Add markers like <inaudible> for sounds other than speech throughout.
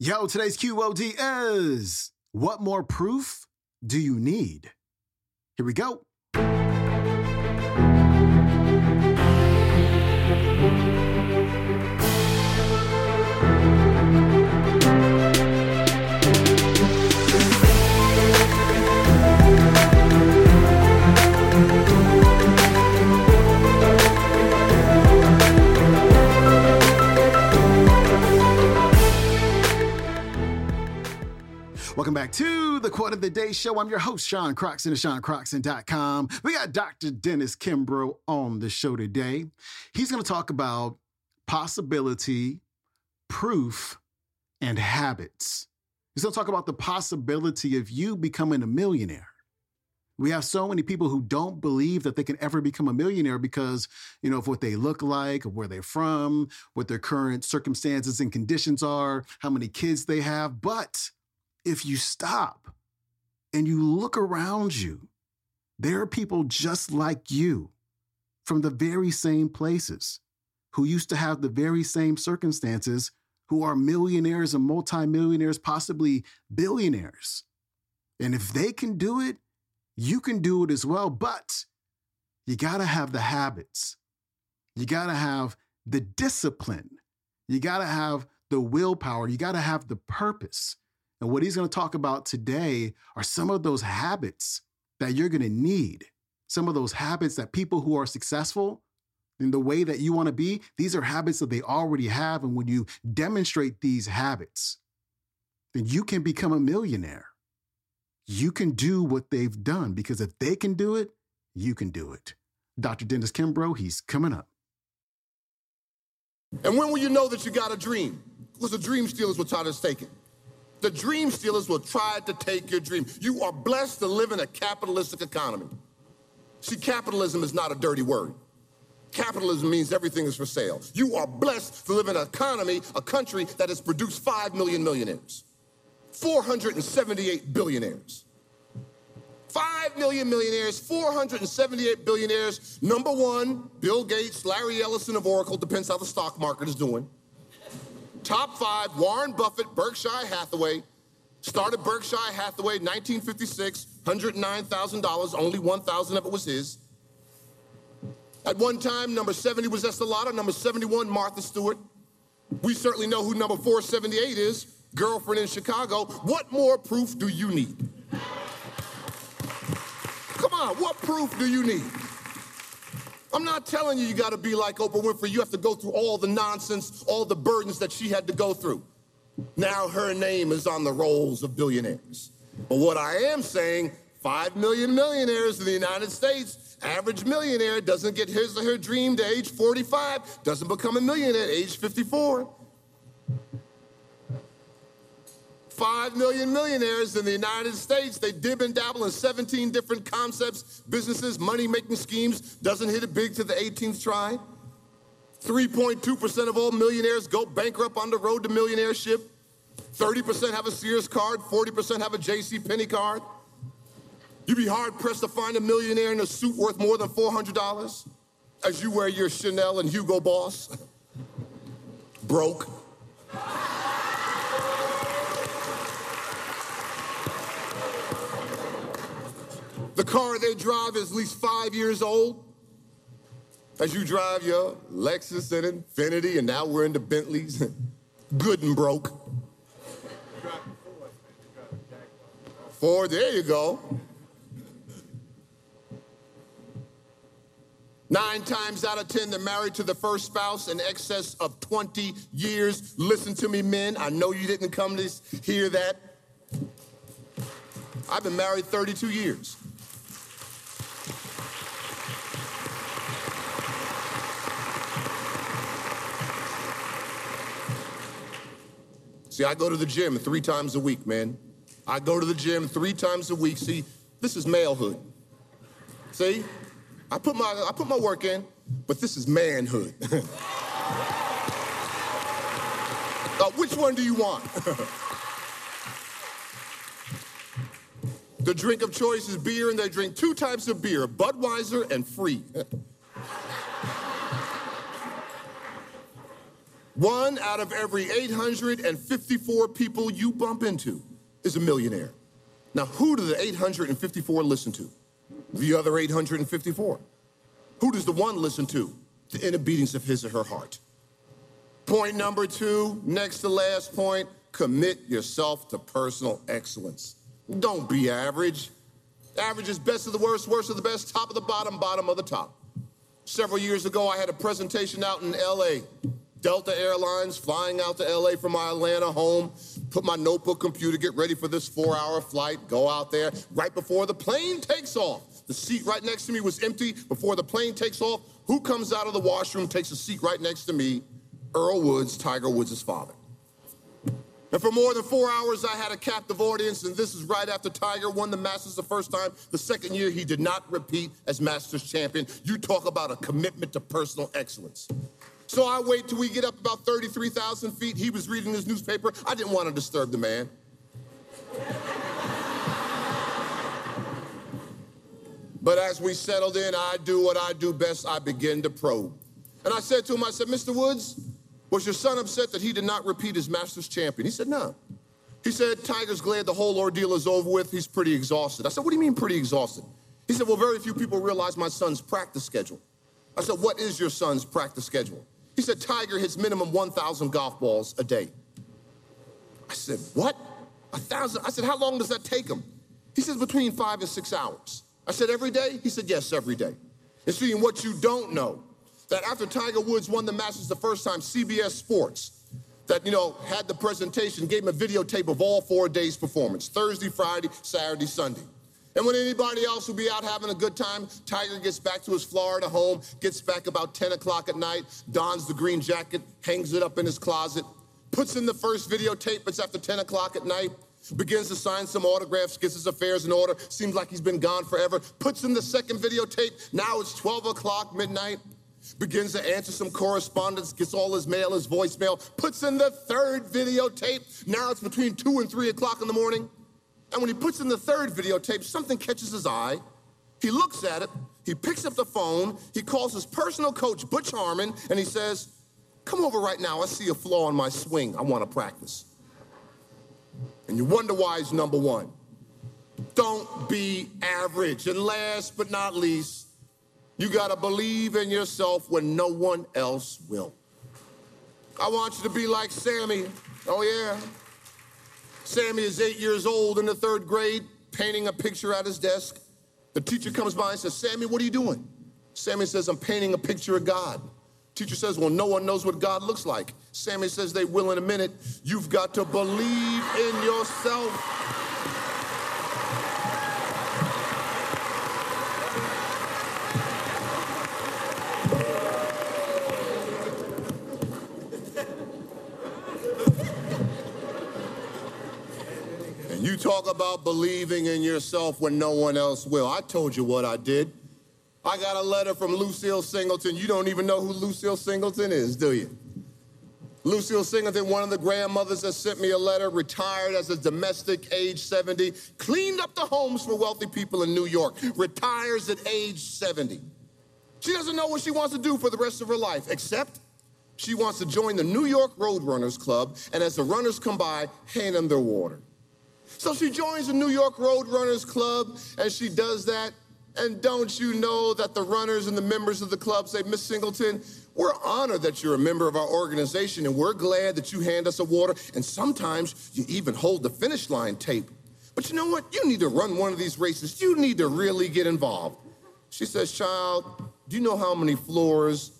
Yo, today's QOD is What More Proof Do You Need? Here we go. Welcome back to the Quote of the Day Show. I'm your host, Sean Croxton of SeanCroxton.com. We got Dr. Dennis Kimbro on the show today. He's going to talk about possibility, proof, and habits. He's going to talk about the possibility of you becoming a millionaire. We have so many people who don't believe that they can ever become a millionaire because, you know, of what they look like, where they're from, what their current circumstances and conditions are, how many kids they have. But if you stop and you look around you, there are people just like you from the very same places who used to have the very same circumstances who are millionaires and multimillionaires, possibly billionaires. And if they can do it, you can do it as well. But you got to have the habits, you got to have the discipline, you got to have the willpower, you got to have the purpose. And what he's going to talk about today are some of those habits that you're going to need. Some of those habits that people who are successful in the way that you want to be, these are habits that they already have. And when you demonstrate these habits, then you can become a millionaire. You can do what they've done because if they can do it, you can do it. Dr. Dennis Kimbro, he's coming up. And when will you know that you got a dream? Because a dream stealers will try to take it. The dream stealers will try to take your dream. You are blessed to live in a capitalistic economy. See, capitalism is not a dirty word. Capitalism means everything is for sale. You are blessed to live in an economy, a country that has produced 5 million millionaires, 478 billionaires. 5 million millionaires, 478 billionaires. Number one, Bill Gates, Larry Ellison of Oracle, depends how the stock market is doing. Top five, Warren Buffett, Berkshire Hathaway. Started Berkshire Hathaway 1956, $109,000, only 1,000 of it was his. At one time, number 70 was Estée Lauder, number 71, Martha Stewart. We certainly know who number 478 is, girlfriend in Chicago. What more proof do you need? Come on, what proof do you need? I'm not telling you you got to be like Oprah Winfrey. You have to go through all the nonsense, all the burdens that she had to go through. Now her name is on the rolls of billionaires. But what I am saying, 5 million millionaires in the United States, average millionaire doesn't get his or her dream to age 45, doesn't become a millionaire at age 54. 5 million millionaires in the United States. They dib and dabble in 17 different concepts, businesses, money making schemes. Doesn't hit it big to the 18th try. 3.2% of all millionaires go bankrupt on the road to millionaireship. 30% have a Sears card, 40% have a J.C. Penney card. You'd be hard pressed to find a millionaire in a suit worth more than $400 as you wear your Chanel and Hugo Boss. <laughs> Broke. The car they drive is at least five years old. As you drive your Lexus and Infiniti, and now we're into Bentleys. <laughs> Good and broke. Ford, there you go. Nine times out of 10, they're married to the first spouse in excess of 20 years. Listen to me, men. I know you didn't come to hear that. I've been married 32 years. See, I go to the gym three times a week, man. I go to the gym three times a week. See, this is malehood. See, I put my I put my work in, but this is manhood. <laughs> uh, which one do you want? <laughs> the drink of choice is beer, and they drink two types of beer: Budweiser and Free. <laughs> One out of every 854 people you bump into is a millionaire. Now, who do the 854 listen to? The other 854. Who does the one listen to? The inner beatings of his or her heart. Point number two, next to last point, commit yourself to personal excellence. Don't be average. Average is best of the worst, worst of the best, top of the bottom, bottom of the top. Several years ago, I had a presentation out in LA. Delta Airlines flying out to LA from my Atlanta home, put my notebook computer, get ready for this four hour flight, go out there right before the plane takes off. The seat right next to me was empty before the plane takes off. Who comes out of the washroom, takes a seat right next to me? Earl Woods, Tiger Woods' father. And for more than four hours, I had a captive audience, and this is right after Tiger won the Masters the first time. The second year, he did not repeat as Masters champion. You talk about a commitment to personal excellence. So I wait till we get up about 33,000 feet. He was reading his newspaper. I didn't want to disturb the man. but as we settled in, I do what I do best. I begin to probe. And I said to him, I said, Mr. Woods, was your son upset that he did not repeat his Masters champion? He said, no. He said, Tiger's glad the whole ordeal is over with. He's pretty exhausted. I said, what do you mean pretty exhausted? He said, well, very few people realize my son's practice schedule. I said, what is your son's practice schedule? He said, Tiger hits minimum 1,000 golf balls a day. I said, what? A thousand? I said, how long does that take him? He says, between five and six hours. I said, every day? He said, yes, every day. And seeing what you don't know that after Tiger Woods won the Masters the first time, CBS Sports, that, you know, had the presentation, gave him a videotape of all four days' performance Thursday, Friday, Saturday, Sunday. And when anybody else would be out having a good time, Tiger gets back to his Florida home, gets back about 10 o'clock at night, dons the green jacket, hangs it up in his closet, puts in the first videotape, it's after 10 o'clock at night, begins to sign some autographs, gets his affairs in order, seems like he's been gone forever, puts in the second videotape, now it's 12 o'clock midnight, begins to answer some correspondence, gets all his mail, his voicemail, puts in the third videotape. Now it's between two and three o'clock in the morning. And when he puts in the third videotape, something catches his eye. He looks at it, he picks up the phone, he calls his personal coach, Butch Harmon, and he says, Come over right now. I see a flaw in my swing. I want to practice. And you wonder why he's number one. Don't be average. And last but not least, you got to believe in yourself when no one else will. I want you to be like Sammy. Oh, yeah. Sammy is eight years old in the third grade, painting a picture at his desk. The teacher comes by and says, Sammy, what are you doing? Sammy says, I'm painting a picture of God. Teacher says, Well, no one knows what God looks like. Sammy says, They will in a minute. You've got to believe in yourself. Talk about believing in yourself when no one else will. I told you what I did. I got a letter from Lucille Singleton. You don't even know who Lucille Singleton is, do you? Lucille Singleton, one of the grandmothers that sent me a letter, retired as a domestic, age 70, cleaned up the homes for wealthy people in New York, retires at age 70. She doesn't know what she wants to do for the rest of her life, except she wants to join the New York Roadrunners Club, and as the runners come by, hand them their water. So she joins the New York Roadrunners Club and she does that. And don't you know that the runners and the members of the club say, Miss Singleton, we're honored that you're a member of our organization and we're glad that you hand us a water. And sometimes you even hold the finish line tape. But you know what? You need to run one of these races. You need to really get involved. She says, Child, do you know how many floors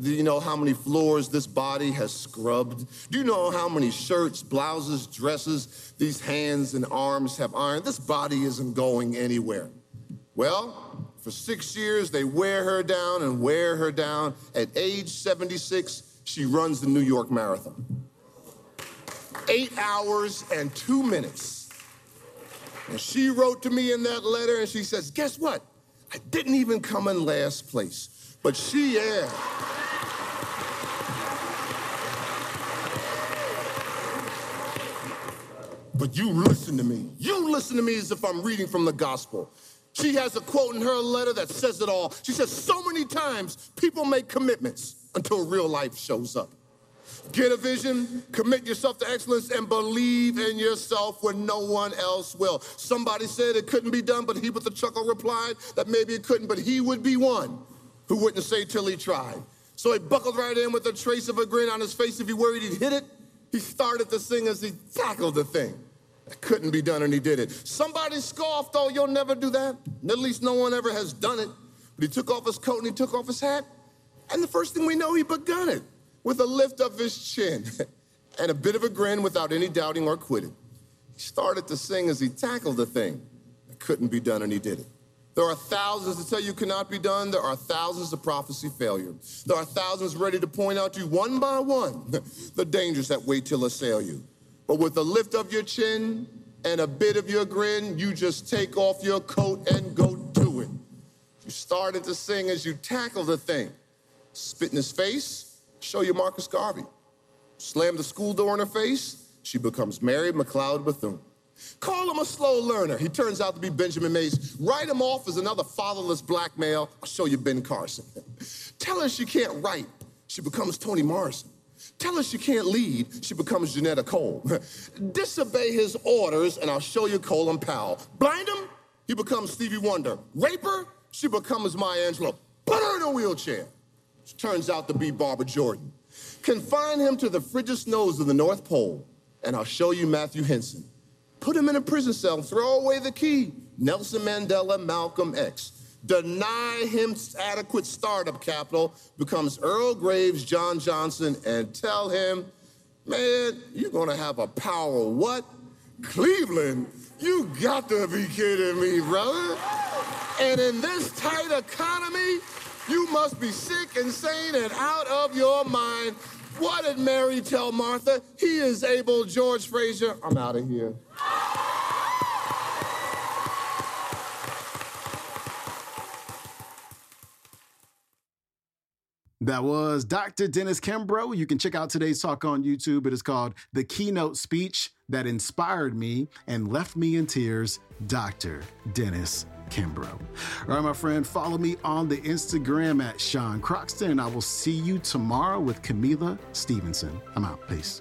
do you know how many floors this body has scrubbed? Do you know how many shirts, blouses, dresses these hands and arms have ironed? This body isn't going anywhere. Well, for six years, they wear her down and wear her down. At age 76, she runs the New York Marathon. Eight hours and two minutes. And she wrote to me in that letter and she says, Guess what? I didn't even come in last place. But she, yeah. But you listen to me. You listen to me as if I'm reading from the gospel. She has a quote in her letter that says it all. She says, So many times people make commitments until real life shows up. Get a vision, commit yourself to excellence, and believe in yourself when no one else will. Somebody said it couldn't be done, but he with a chuckle replied that maybe it couldn't, but he would be one who wouldn't say till he tried. So he buckled right in with a trace of a grin on his face. If he worried he'd hit it, he started to sing as he tackled the thing. That couldn't be done, and he did it. Somebody scoffed, though, you'll never do that. At least no one ever has done it. But he took off his coat and he took off his hat. And the first thing we know, he begun it with a lift of his chin <laughs> and a bit of a grin without any doubting or quitting. He started to sing as he tackled the thing. It couldn't be done, and he did it. There are thousands to tell you cannot be done. There are thousands of prophecy failure. There are thousands ready to point out to you one by one <laughs> the dangers that wait till assail you. But with a lift of your chin and a bit of your grin, you just take off your coat and go do it. You started to sing as you tackle the thing. Spit in his face, show you Marcus Garvey. Slam the school door in her face, she becomes Mary McLeod Bethune. Call him a slow learner. He turns out to be Benjamin Mays. Write him off as another fatherless black male. I'll show you Ben Carson. <laughs> Tell her she can't write. She becomes Toni Morrison. Tell her she can't lead. She becomes Johnetta Cole. <laughs> Disobey his orders, and I'll show you Colin Powell. Blind him, he becomes Stevie Wonder. Rape her, she becomes Maya Angelou. Put her in a wheelchair. She turns out to be Barbara Jordan. Confine him to the frigid snows of the North Pole, and I'll show you Matthew Henson. Put him in a prison cell, throw away the key. Nelson Mandela, Malcolm X. Deny him adequate startup capital, becomes Earl Graves, John Johnson, and tell him, man, you're gonna have a power what? Cleveland, you got to be kidding me, brother. And in this tight economy, you must be sick, insane, and out of your mind. What did Mary tell Martha? He is able, George Fraser. I'm out of here. That was Dr. Dennis Kimbro. You can check out today's talk on YouTube. It is called The Keynote Speech That Inspired Me and Left Me in Tears, Dr. Dennis Kimbro. All right, my friend, follow me on the Instagram at Sean Croxton, and I will see you tomorrow with Camila Stevenson. I'm out. Peace.